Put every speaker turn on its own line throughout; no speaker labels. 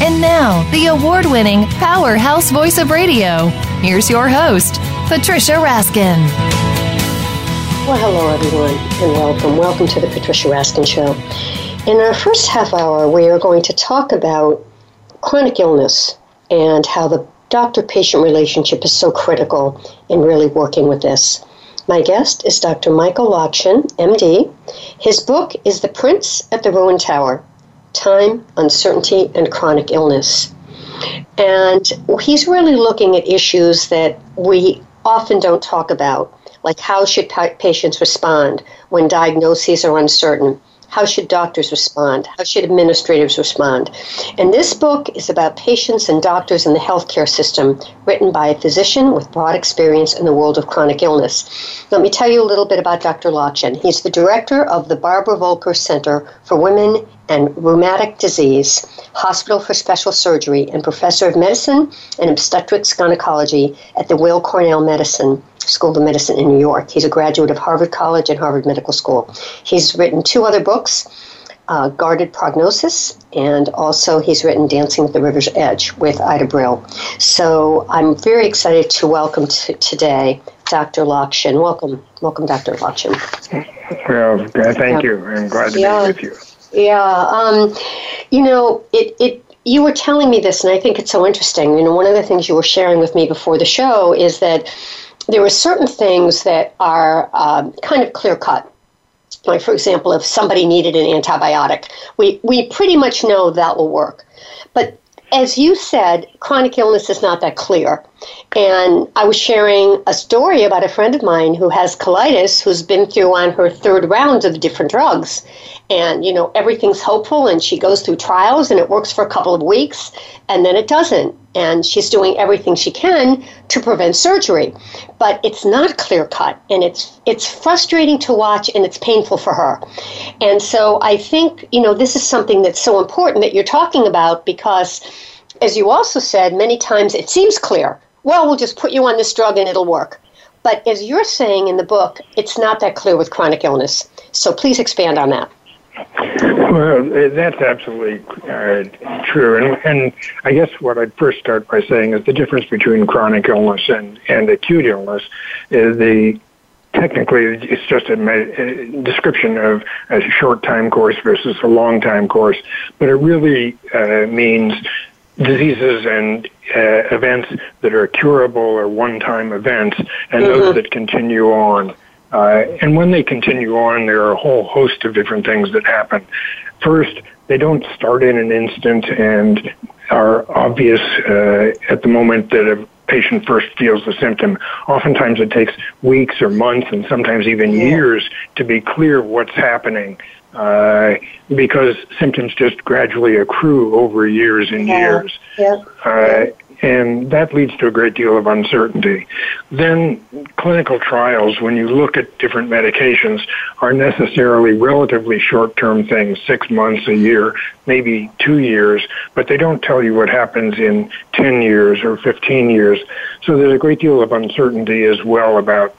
And now, the award winning powerhouse voice of radio. Here's your host, Patricia Raskin.
Well, hello, everyone, and welcome. Welcome to the Patricia Raskin Show. In our first half hour, we are going to talk about chronic illness and how the doctor patient relationship is so critical in really working with this. My guest is Dr. Michael Lockshin, MD. His book is The Prince at the Ruined Tower Time, Uncertainty, and Chronic Illness. And he's really looking at issues that we often don't talk about, like how should patients respond when diagnoses are uncertain? How should doctors respond? How should administrators respond? And this book is about patients and doctors in the healthcare system, written by a physician with broad experience in the world of chronic illness. Let me tell you a little bit about Dr. Lockshin. He's the director of the Barbara Volcker Center for Women and Rheumatic Disease, Hospital for Special Surgery, and professor of medicine and obstetrics gynecology at the Weill Cornell Medicine School of Medicine in New York. He's a graduate of Harvard College and Harvard Medical School. He's written two other books. Uh, Guarded Prognosis, and also he's written Dancing at the River's Edge with Alida Brill. So I'm very excited to welcome t- today Dr. Lockshin. Welcome, welcome, Dr. Lockshin.
Well, thank you. I'm glad to yeah. be with
you. Yeah, um, you know, it, it you were telling me this, and I think it's so interesting. You know, one of the things you were sharing with me before the show is that there are certain things that are um, kind of clear cut. Like, for example, if somebody needed an antibiotic, we, we pretty much know that will work. But as you said, chronic illness is not that clear. And I was sharing a story about a friend of mine who has colitis, who's been through on her third round of different drugs. And, you know, everything's hopeful, and she goes through trials, and it works for a couple of weeks, and then it doesn't. And she's doing everything she can to prevent surgery. But it's not clear cut, and it's, it's frustrating to watch, and it's painful for her. And so I think, you know, this is something that's so important that you're talking about because, as you also said, many times it seems clear well, we'll just put you on this drug and it'll work. But as you're saying in the book, it's not that clear with chronic illness. So please expand on that.
Well, that's absolutely uh, true. And, and I guess what I'd first start by saying is the difference between chronic illness and, and acute illness is the technically it's just a, a, description of a short time course versus a long time course, but it really uh, means diseases and uh, events that are curable or one-time events, and mm-hmm. those that continue on. Uh, and when they continue on, there are a whole host of different things that happen. First, they don't start in an instant and are obvious uh, at the moment that a patient first feels the symptom. Oftentimes it takes weeks or months and sometimes even yeah. years to be clear what's happening uh, because symptoms just gradually accrue over years and yeah. years.
Yeah.
Uh, and that leads to a great deal of uncertainty. Then clinical trials, when you look at different medications, are necessarily relatively short-term things, six months, a year, maybe two years, but they don't tell you what happens in 10 years or 15 years. So there's a great deal of uncertainty as well about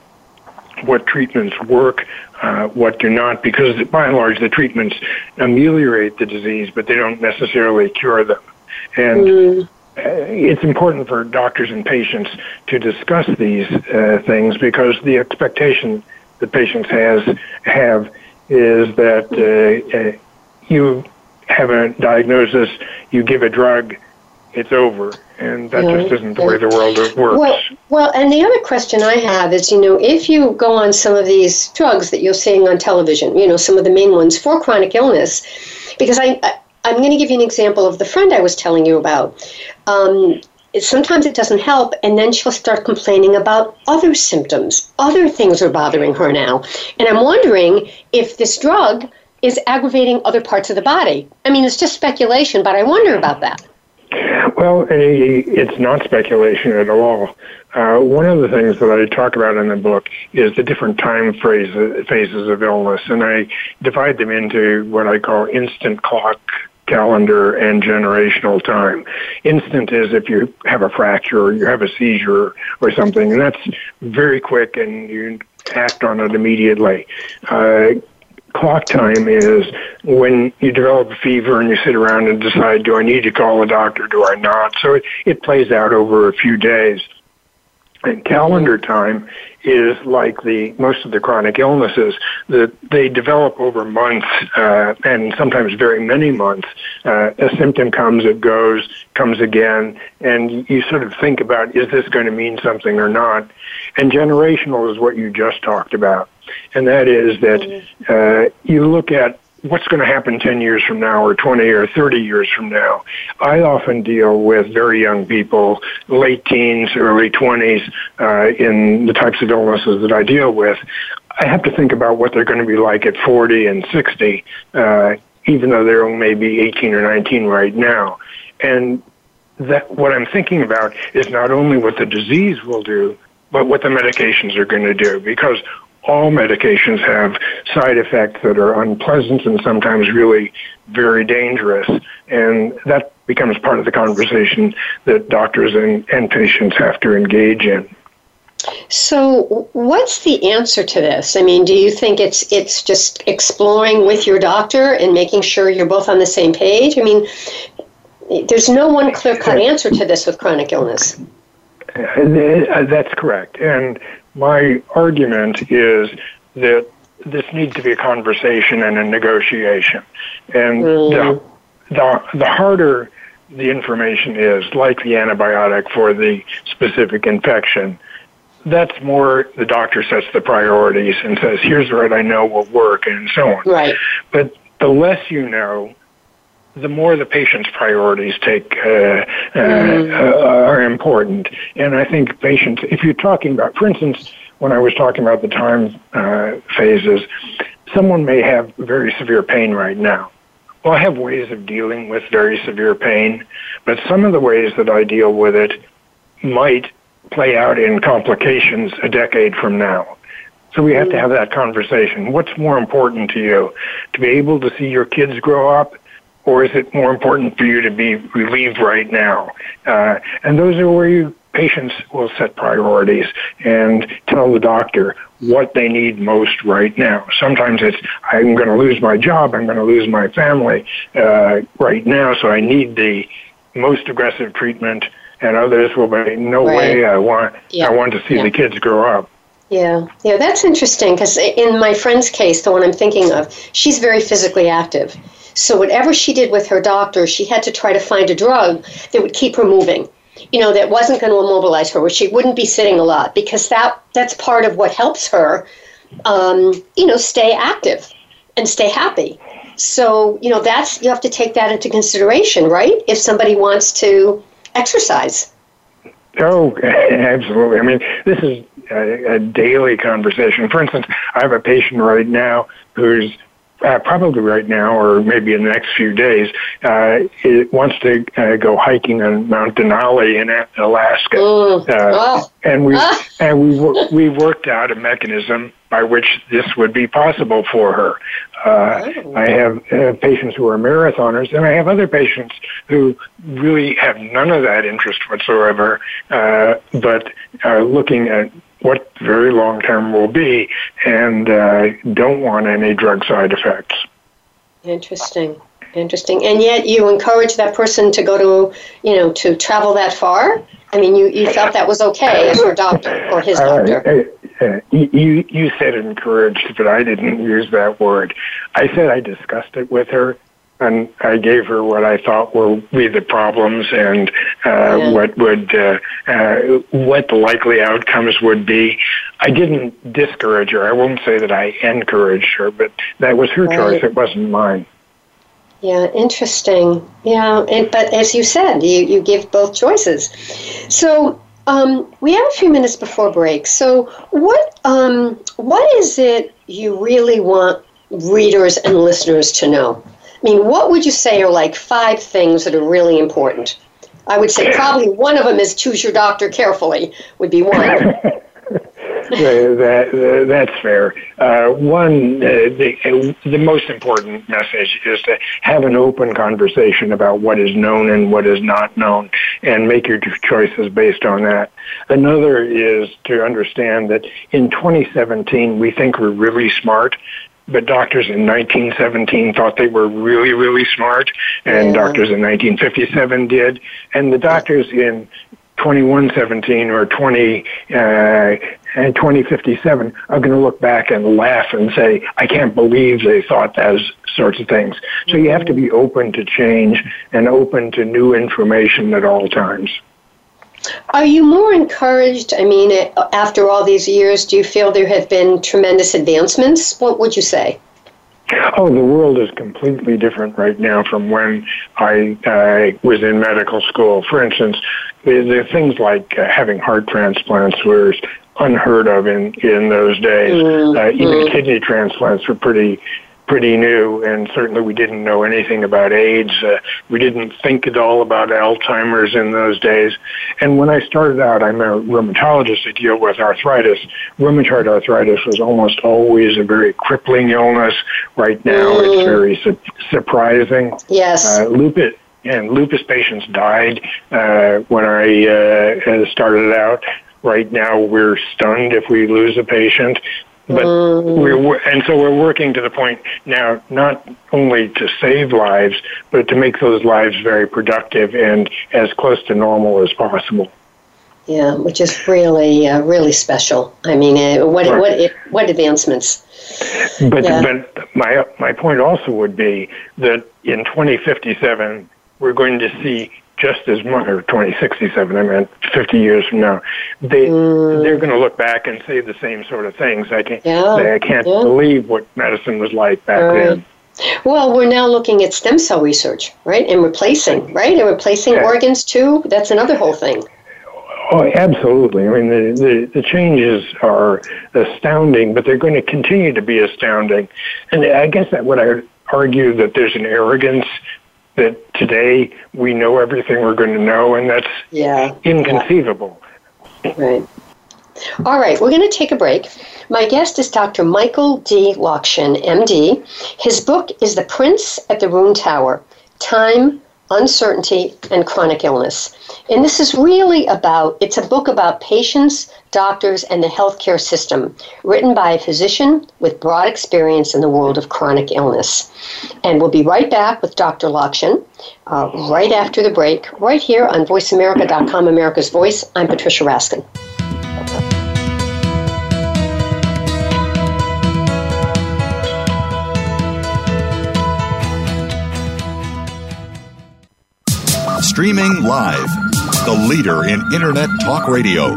what treatments work, uh, what do not, because by and large the treatments ameliorate the disease, but they don't necessarily cure them. And mm. it's important for doctors and patients to discuss these uh, things because the expectation that patients has have is that uh, uh you have a diagnosis, you give a drug, it's over and that just isn't the way the world works.
Well, well, and the other question I have is, you know, if you go on some of these drugs that you're seeing on television, you know, some of the main ones for chronic illness, Because I, I I'm going to give you an example of the friend I was telling you about. Um, sometimes it doesn't help, and then she'll start complaining about other symptoms. Other things are bothering her now. And I'm wondering if this drug is aggravating other parts of the body. I mean, it's just speculation, but I wonder about that.
Well, it's not speculation at all. Uh, one of the things that I talk about in the book is the different time phases of illness, and I divide them into what I call instant clock calendar and generational time. Instant is if you have a fracture or you have a seizure or something, and that's very quick and you act on it immediately. Uh, clock time is when you develop a fever and you sit around and decide, do I need to call a doctor, do I not? So it, it plays out over a few days. And calendar time is like the most of the chronic illnesses that they develop over months uh, and sometimes very many months. Uh, a symptom comes, it goes, comes again, and you sort of think about is this going to mean something or not? And generational is what you just talked about, and that is that uh, you look at what's going to happen 10 years from now or 20 or 30 years from now. I often deal with very young people, late teens, early 20s, uh, in the types of illnesses that I deal with. I have to think about what they're going to be like at 40 and 60, uh, even though they're maybe 18 or 19 right now. And that what I'm thinking about is not only what the disease will do, but what the medications are going to do. Because all medications have side effects that are unpleasant and sometimes really very dangerous. And that becomes part of the conversation that doctors and, and patients have to engage in.
So, what's the answer to this? I mean, do you think it's it's just exploring with your doctor and making sure you're both on the same page? I mean, there's no one clear cut answer to this with chronic illness.
Uh, that's correct. And my argument is that this needs to be a conversation and a negotiation. And mm. the, the, the harder the information is, like the antibiotic for the specific infection, that's more the doctor sets the priorities and says, here's what I know will work and so on.
Right.
But the less you know, the more the patient's priorities take uh, uh, mm. uh, are important. And I think patients, if you're talking about, for instance, when I was talking about the time uh, phases, someone may have very severe pain right now. Well, I have ways of dealing with very severe pain, but some of the ways that I deal with it might play out in complications a decade from now. So we have to mm. have that conversation. What's more important to you? To be able to see your kids grow up or is it more important for you to be relieved right now? Uh, and those are where you patients will set priorities and tell the doctor what they need most right now. Sometimes it's I'm going to lose my job, I'm going to lose my family uh, right now, so I need the most aggressive treatment. And others will be no right. way. I want yeah. I want to see yeah. the kids grow up.
Yeah, yeah, that's interesting because in my friend's case, the one I'm thinking of, she's very physically active. So whatever she did with her doctor, she had to try to find a drug that would keep her moving. You know, that wasn't going to immobilize her, where she wouldn't be sitting a lot, because that that's part of what helps her, um, you know, stay active and stay happy. So you know, that's you have to take that into consideration, right? If somebody wants to exercise.
Oh, absolutely. I mean, this is a, a, daily conversation. For instance, I have a patient right now who's uh, probably right now or maybe in the next few days, uh, it wants to uh, go hiking on Mount Denali in Alaska.
Mm.
Oh. And we ah. and we we worked out a mechanism by which this would be possible for her. Uh, oh. I have uh, patients who are marathoners, and I have other patients who really have none of that interest whatsoever, uh, but are looking at what very long term will be and uh, don't want any drug side effects.
Interesting. Interesting. And yet you encourage that person to go to, you know, to travel that far? I mean, you, you felt that was okay as your doctor or his doctor.
Uh, uh, you, you said encouraged, but I didn't use that word. I said I discussed it with her and I gave her what I thought were be the problems and uh, yeah. what would uh, uh, what the likely outcomes would be. I didn't discourage her. I won't say that I encouraged her, but that was her right. choice. It wasn't mine.
Yeah, interesting. Yeah, and, but as you said, you, you give both choices. So um, we have a few minutes before break. So what um, what is it you really want readers and listeners to know? I mean, what would you say are like five things that are really important? I would say probably one of them is choose your doctor carefully would be one.
that, that, that's fair. Uh, one, uh, the, the most important message is to have an open conversation about what is known and what is not known and make your choices based on that. Another is to understand that in 2017, we think we're really smart but doctors in 1917 thought they were really, really smart, and yeah. doctors in 1957 did, and the doctors in 2117 or 20 uh, and 2057 are going to look back and laugh and say, I can't believe they thought those sorts of things. So you have to be open to change and open to new information at all times.
Are you more encouraged? I mean, after all these years, do you feel there have been tremendous advancements? What would you say?
Oh, the world is completely different right now from when I uh, was in medical school. For instance, the, things like uh, having heart transplants were unheard of in in those days. Mm-hmm. Uh, even kidney transplants were pretty pretty new, and certainly we didn't know anything about AIDS. Uh, we didn't think at all about Alzheimer's in those days. And when I started out, I'm a rheumatologist. I deal with arthritis. Rheumatoid arthritis was almost always a very crippling illness. Right now, mm. it's very su- surprising.
Yes. Uh,
lupus and lupus patients died uh, when I uh, started out. Right now, we're stunned if we lose a patient. But mm. we're and so we're working to the point now, not only to save lives, but to make those lives very productive and as close to normal as possible.
Yeah, which is really, uh, really special. I mean, uh, what, right. what, what advancements?
But, yeah. but my my point also would be that in 2057 we're going to see just as much, or 2067, I meant 50 years from now, they, mm. they're going to look back and say the same sort of things. I can't, yeah. I can't yeah. believe what medicine was like back right. then.
Well, we're now looking at stem cell research, right? And replacing, right? And replacing yeah. organs too. That's another whole thing.
Oh, absolutely. I mean, the, the, the, changes are astounding, but they're going to continue to be astounding. And I guess that what I argue that there's an arrogance that today we know everything we're going to know, and that's yeah, inconceivable.
Right. All right, we're going to take a break. My guest is Dr. Michael D. Lockshin, MD. His book is The Prince at the Ruined Tower Time, uncertainty, and chronic illness. And this is really about, it's a book about patients, doctors, and the healthcare system, written by a physician with broad experience in the world of chronic illness. And we'll be right back with Dr. Lockshin uh, right after the break, right here on VoiceAmerica.com, America's Voice. I'm Patricia Raskin.
Streaming live. The leader in Internet talk radio.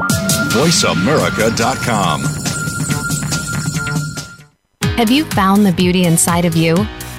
VoiceAmerica.com.
Have you found the beauty inside of you?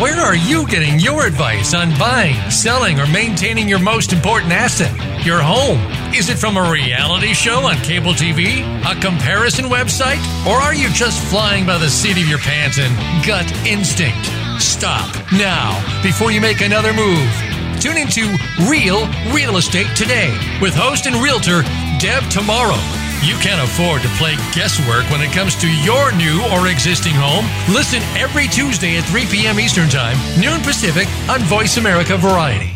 Where are you getting your advice on buying, selling, or maintaining your most important asset, your home? Is it from a reality show on cable TV, a comparison website, or are you just flying by the seat of your pants and gut instinct? Stop now before you make another move. Tune into Real Real Estate Today with host and realtor Deb Tomorrow. You can't afford to play guesswork when it comes to your new or existing home. Listen every Tuesday at 3 p.m. Eastern Time, noon Pacific on Voice America Variety.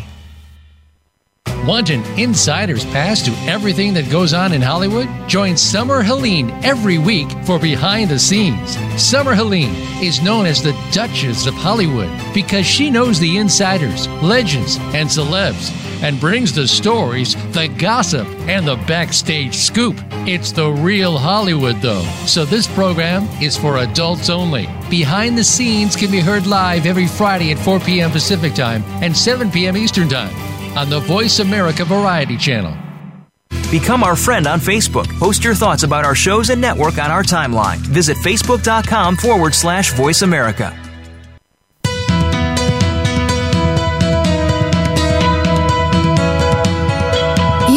Want an insider's pass to everything that goes on in Hollywood? Join Summer Helene every week for Behind the Scenes. Summer Helene is known as the Duchess of Hollywood because she knows the insiders, legends, and celebs and brings the stories, the gossip, and the backstage scoop. It's the real Hollywood, though. So this program is for adults only. Behind the Scenes can be heard live every Friday at 4 p.m. Pacific Time and 7 p.m. Eastern Time on the Voice America Variety Channel.
Become our friend on Facebook. Post your thoughts about our shows and network on our timeline. Visit facebook.com forward slash voice America.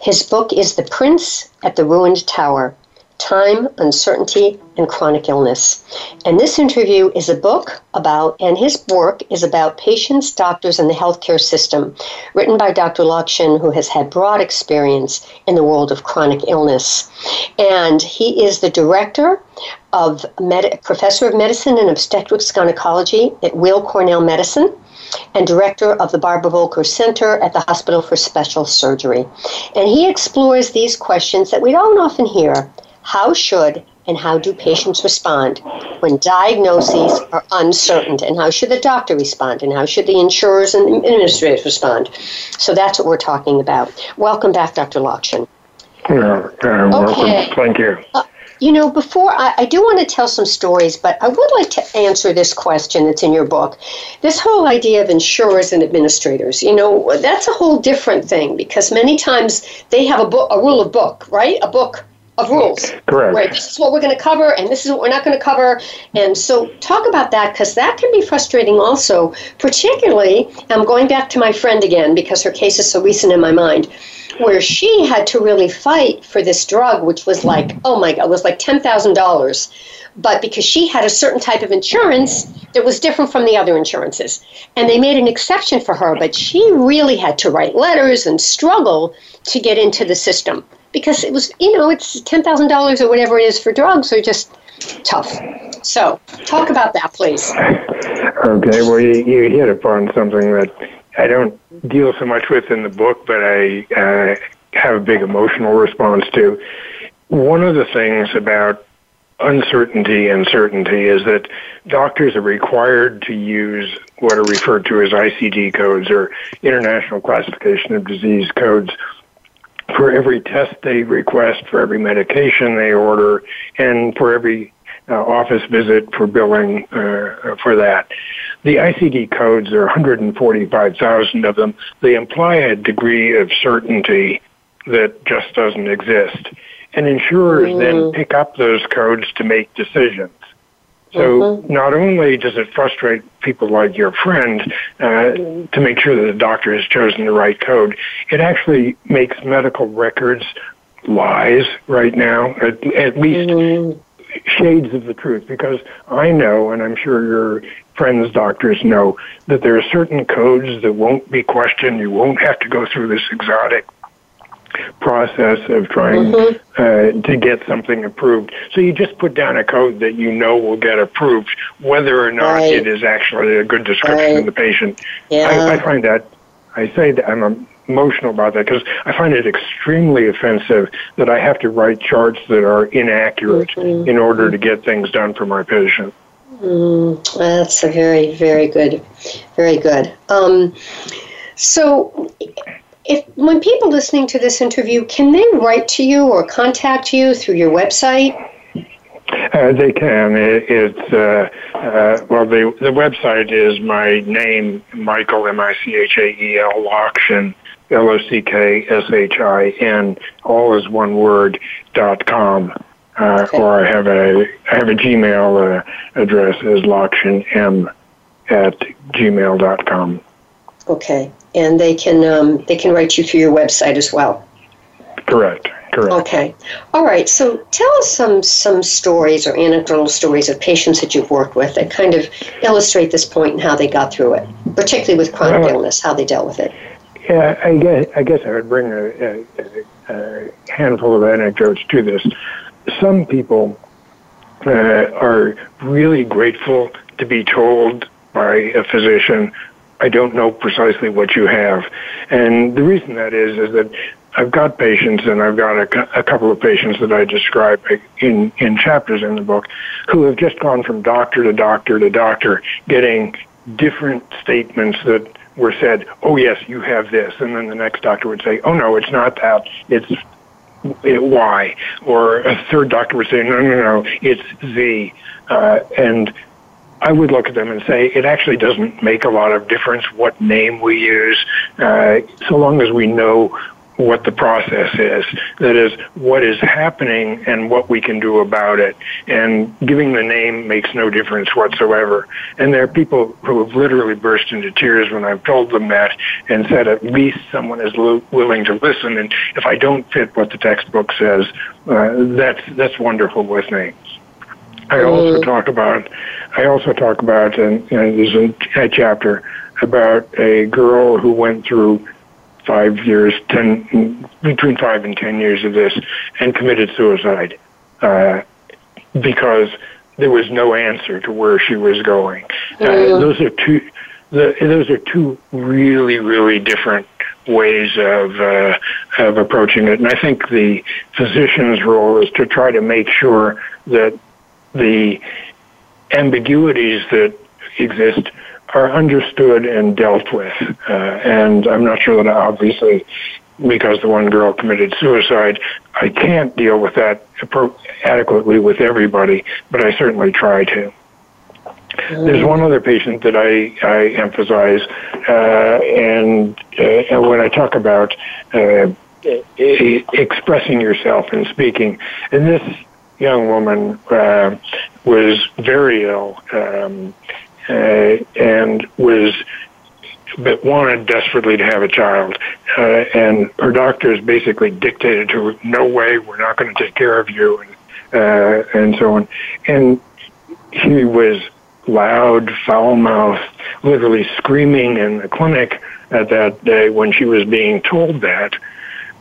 His book is The Prince at the Ruined Tower Time, Uncertainty, and Chronic Illness. And this interview is a book about, and his work is about patients, doctors, and the healthcare system, written by Dr. Lockshin, who has had broad experience in the world of chronic illness. And he is the director of Med- Professor of Medicine and Obstetrics Gynecology at Weill Cornell Medicine and director of the Barbara Volcker Center at the Hospital for Special Surgery. And he explores these questions that we don't often hear. How should and how do patients respond when diagnoses are uncertain? And how should the doctor respond? And how should the insurers and administrators respond? So that's what we're talking about. Welcome back, Dr. Lockshin.
Yeah, okay. Thank you.
Uh, you know, before I, I, do want to tell some stories, but I would like to answer this question that's in your book. This whole idea of insurers and administrators, you know, that's a whole different thing because many times they have a book, a rule of book, right? A book of rules.
Correct.
Right. This is what we're going to cover, and this is what we're not going to cover. And so, talk about that because that can be frustrating also. Particularly, I'm going back to my friend again because her case is so recent in my mind where she had to really fight for this drug, which was like, oh my God, it was like $10,000. But because she had a certain type of insurance that was different from the other insurances. And they made an exception for her, but she really had to write letters and struggle to get into the system because it was, you know, it's $10,000 or whatever it is for drugs are just tough. So, talk about that, please.
Okay, well, you, you hit upon something that I don't deal so much with in the book, but I uh, have a big emotional response to. One of the things about uncertainty and certainty is that doctors are required to use what are referred to as ICD codes or International Classification of Disease codes for every test they request, for every medication they order, and for every uh, office visit for billing uh, for that. The ICD codes, there are 145,000 of them. They imply a degree of certainty that just doesn't exist. And insurers mm. then pick up those codes to make decisions. So mm-hmm. not only does it frustrate people like your friend uh, to make sure that the doctor has chosen the right code, it actually makes medical records lies right now, at, at least mm-hmm shades of the truth because I know, and I'm sure your friends, doctors know, that there are certain codes that won't be questioned. You won't have to go through this exotic process of trying mm-hmm. uh, to get something approved. So you just put down a code that you know will get approved, whether or not right. it is actually a good description right. of the patient.
Yeah.
I, I find that I say that I'm a emotional about that because I find it extremely offensive that I have to write charts that are inaccurate mm-hmm. in order to get things done for my patient.
Mm, that's a very, very good, very good. Um, so, if when people listening to this interview, can they write to you or contact you through your website?
Uh, they can. It, it's uh, uh, well, the the website is my name, Michael M I C H A E L Lockshin L O C K S H I N, all is one word, dot com. Uh, okay. Or I have a I have a Gmail uh, address as lockshinem at gmail dot com.
Okay, and they can um, they can write you through your website as well.
Correct. Correct.
Okay. All right. So tell us some some stories or anecdotal stories of patients that you've worked with that kind of illustrate this point and how they got through it, particularly with chronic
Well,
illness, how they dealt with it.
Yeah, I guess I guess I would bring a, a, a handful of anecdotes to this. Some people uh, are really grateful to be told by a physician, "I don't know precisely what you have," and the reason that is is that I've got patients, and I've got a, a couple of patients that I describe in in chapters in the book, who have just gone from doctor to doctor to doctor, getting different statements that were said, "Oh yes, you have this," and then the next doctor would say, "Oh no, it's not that. It's it, Y." Or a third doctor would say, "No, no, no, it's Z," uh, and I would look at them and say, it actually doesn't make a lot of difference what name we use, uh, so long as we know what the process is. That is, what is happening and what we can do about it. And giving the name makes no difference whatsoever. And there are people who have literally burst into tears when I've told them that and said at least someone is lo- willing to listen. And if I don't fit what the textbook says, uh, that's that's wonderful with me. I also talk about, I also talk about, and, and there's a, a chapter about a girl who went through five years, ten, between five and ten years of this, and committed suicide uh, because there was no answer to where she was going. Uh, those are two. The, those are two really, really different ways of uh, of approaching it, and I think the physician's role is to try to make sure that the ambiguities that exist are understood and dealt with. Uh, and I'm not sure that obviously, because the one girl committed suicide, I can't deal with that adequately with everybody, but I certainly try to. There's one other patient that I, I emphasize, uh, and, uh, and when I talk about uh, expressing yourself and speaking, and this young woman uh, was very ill um, uh, and was but wanted desperately to have a child, uh, and her doctors basically dictated to her, "No way, we're not going to take care of you," and, uh, and so on. And she was loud, foul-mouthed, literally screaming in the clinic at that day when she was being told that.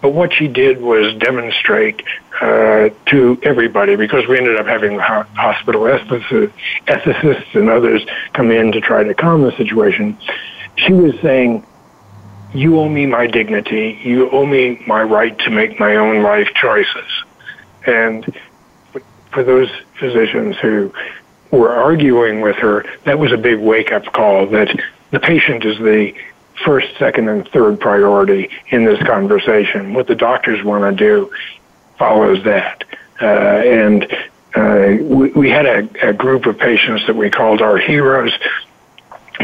But what she did was demonstrate uh, to everybody, because we ended up having hospital ethicists ethicists and others come in to try to calm the situation. She was saying, You owe me my dignity. You owe me my right to make my own life choices. And for those physicians who were arguing with her, that was a big wake up call that the patient is the first, second, and third priority in this conversation. What the doctors want to do follows that. Uh, and uh, we, we had a, a group of patients that we called our heroes.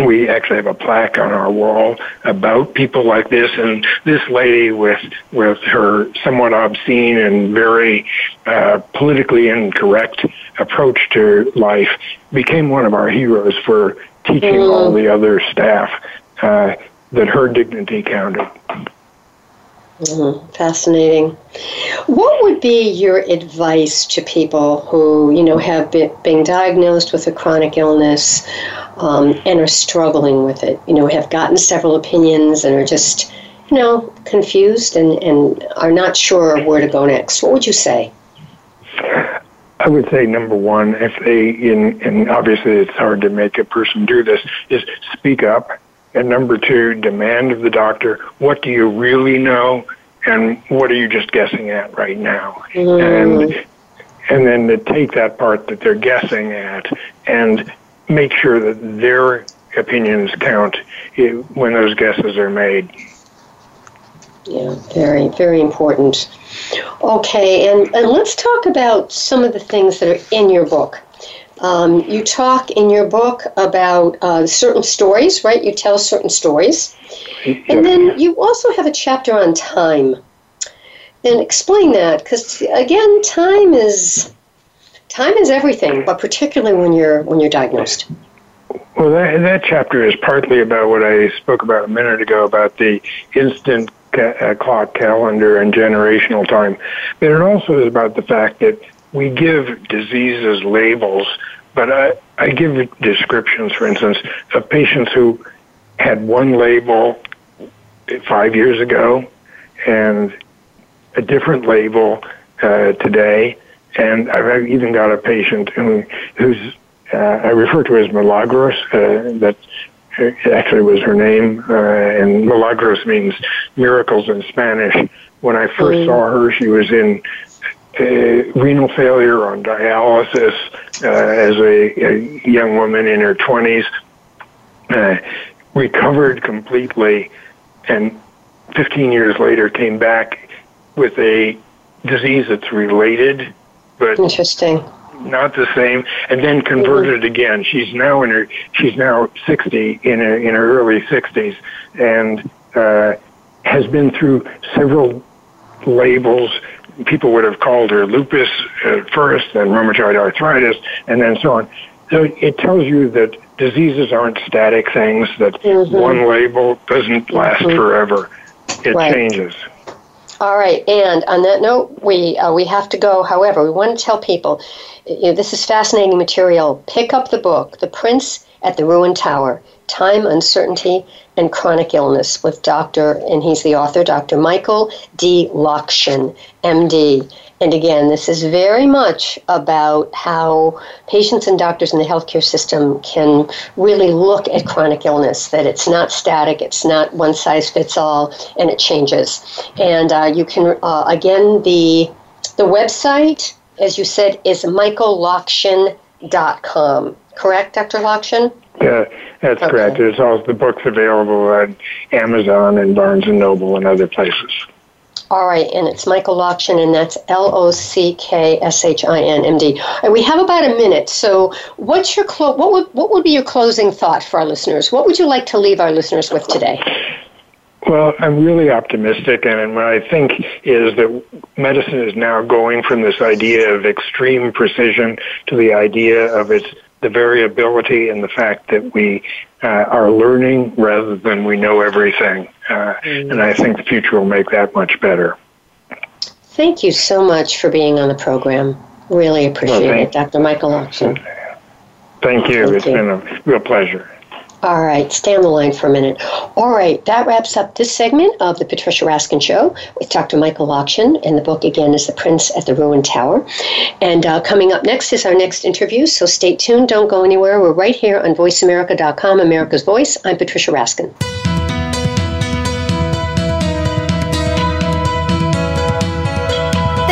We actually have a plaque on our wall about people like this, and this lady with with her somewhat obscene and very uh, politically incorrect approach to life became one of our heroes for teaching all the other staff uh, that her dignity counted.
Mhm, Fascinating. What would be your advice to people who, you know, have been, been diagnosed with a chronic illness um, and are struggling with it? You know, have gotten several opinions and are just, you know, confused and, and are not sure where to go next. What would you say?
I would say number one, if they in and obviously it's hard to make a person do this, is speak up. And number two, demand of the doctor, what do you really know and what are you just guessing at right now? And mm. and then to take that part that they're guessing at and make sure that their opinions count when those guesses are made.
Yeah, very, very important. Okay, and, and let's talk about some of the things that are in your book. Um, you talk in your book about uh, certain stories, right? You tell certain stories. And then you also have a chapter on time. And explain that, because again, time is time is everything, but particularly when you're when you're diagnosed.
Well, that, that chapter is partly about what I spoke about a minute ago about the instant ca- uh, clock calendar and generational time. But it also is about the fact that we give diseases labels, but I, I give descriptions, for instance, of patients who had one label five years ago and a different label uh, today. And I've even got a patient who, who's uh, I refer to as Milagros. Uh, that actually was her name, uh, and Milagros means miracles in Spanish. When I first mm. saw her, she was in renal failure on dialysis uh, as a, a, young woman in her 20s, uh, recovered completely, and 15 years later came back with a disease that's related, but
interesting
not the same, and then converted again. She's now in her she's now sixty in her, in her early sixties, and uh, has been through several labels. People would have called her lupus at first, then rheumatoid arthritis, and then so on. So it tells you that diseases aren't static things. That mm-hmm. one label doesn't last mm-hmm. forever. It right. changes.
All right, and on that note, we uh, we have to go. However, we want to tell people you know, this is fascinating material. Pick up the book, The Prince at the Ruined Tower Time, Uncertainty, and Chronic Illness with Dr., and he's the author, Dr. Michael D. Lockshin, MD. And again, this is very much about how patients and doctors in the healthcare system can really look at chronic illness, that it's not static, it's not one size fits all, and it changes. And uh, you can, uh, again, the, the website as you said, is michaellockshin.com. Correct, Dr. Lockshin?
Yeah, that's okay. correct. There's also the books available at Amazon and Barnes and Noble and other places.
All right, and it's Michael Lockshin, and that's L O C K S H I N M D. We have about a minute, so what's your clo- what would what would be your closing thought for our listeners? What would you like to leave our listeners with today?
Well, I'm really optimistic, and what I think is that medicine is now going from this idea of extreme precision to the idea of its the variability and the fact that we uh, are learning rather than we know everything. Uh, mm. And I think the future will make that much better.
Thank you so much for being on the program. Really appreciate well, it, Dr. Michael Lockshin.
Thank you. Thank it's you. been a real pleasure.
All right, stay on the line for a minute. All right, that wraps up this segment of the Patricia Raskin Show with Dr. Michael Lockshin, and the book again is The Prince at the Ruined Tower. And uh, coming up next is our next interview, so stay tuned, don't go anywhere. We're right here on VoiceAmerica.com, America's Voice. I'm Patricia Raskin.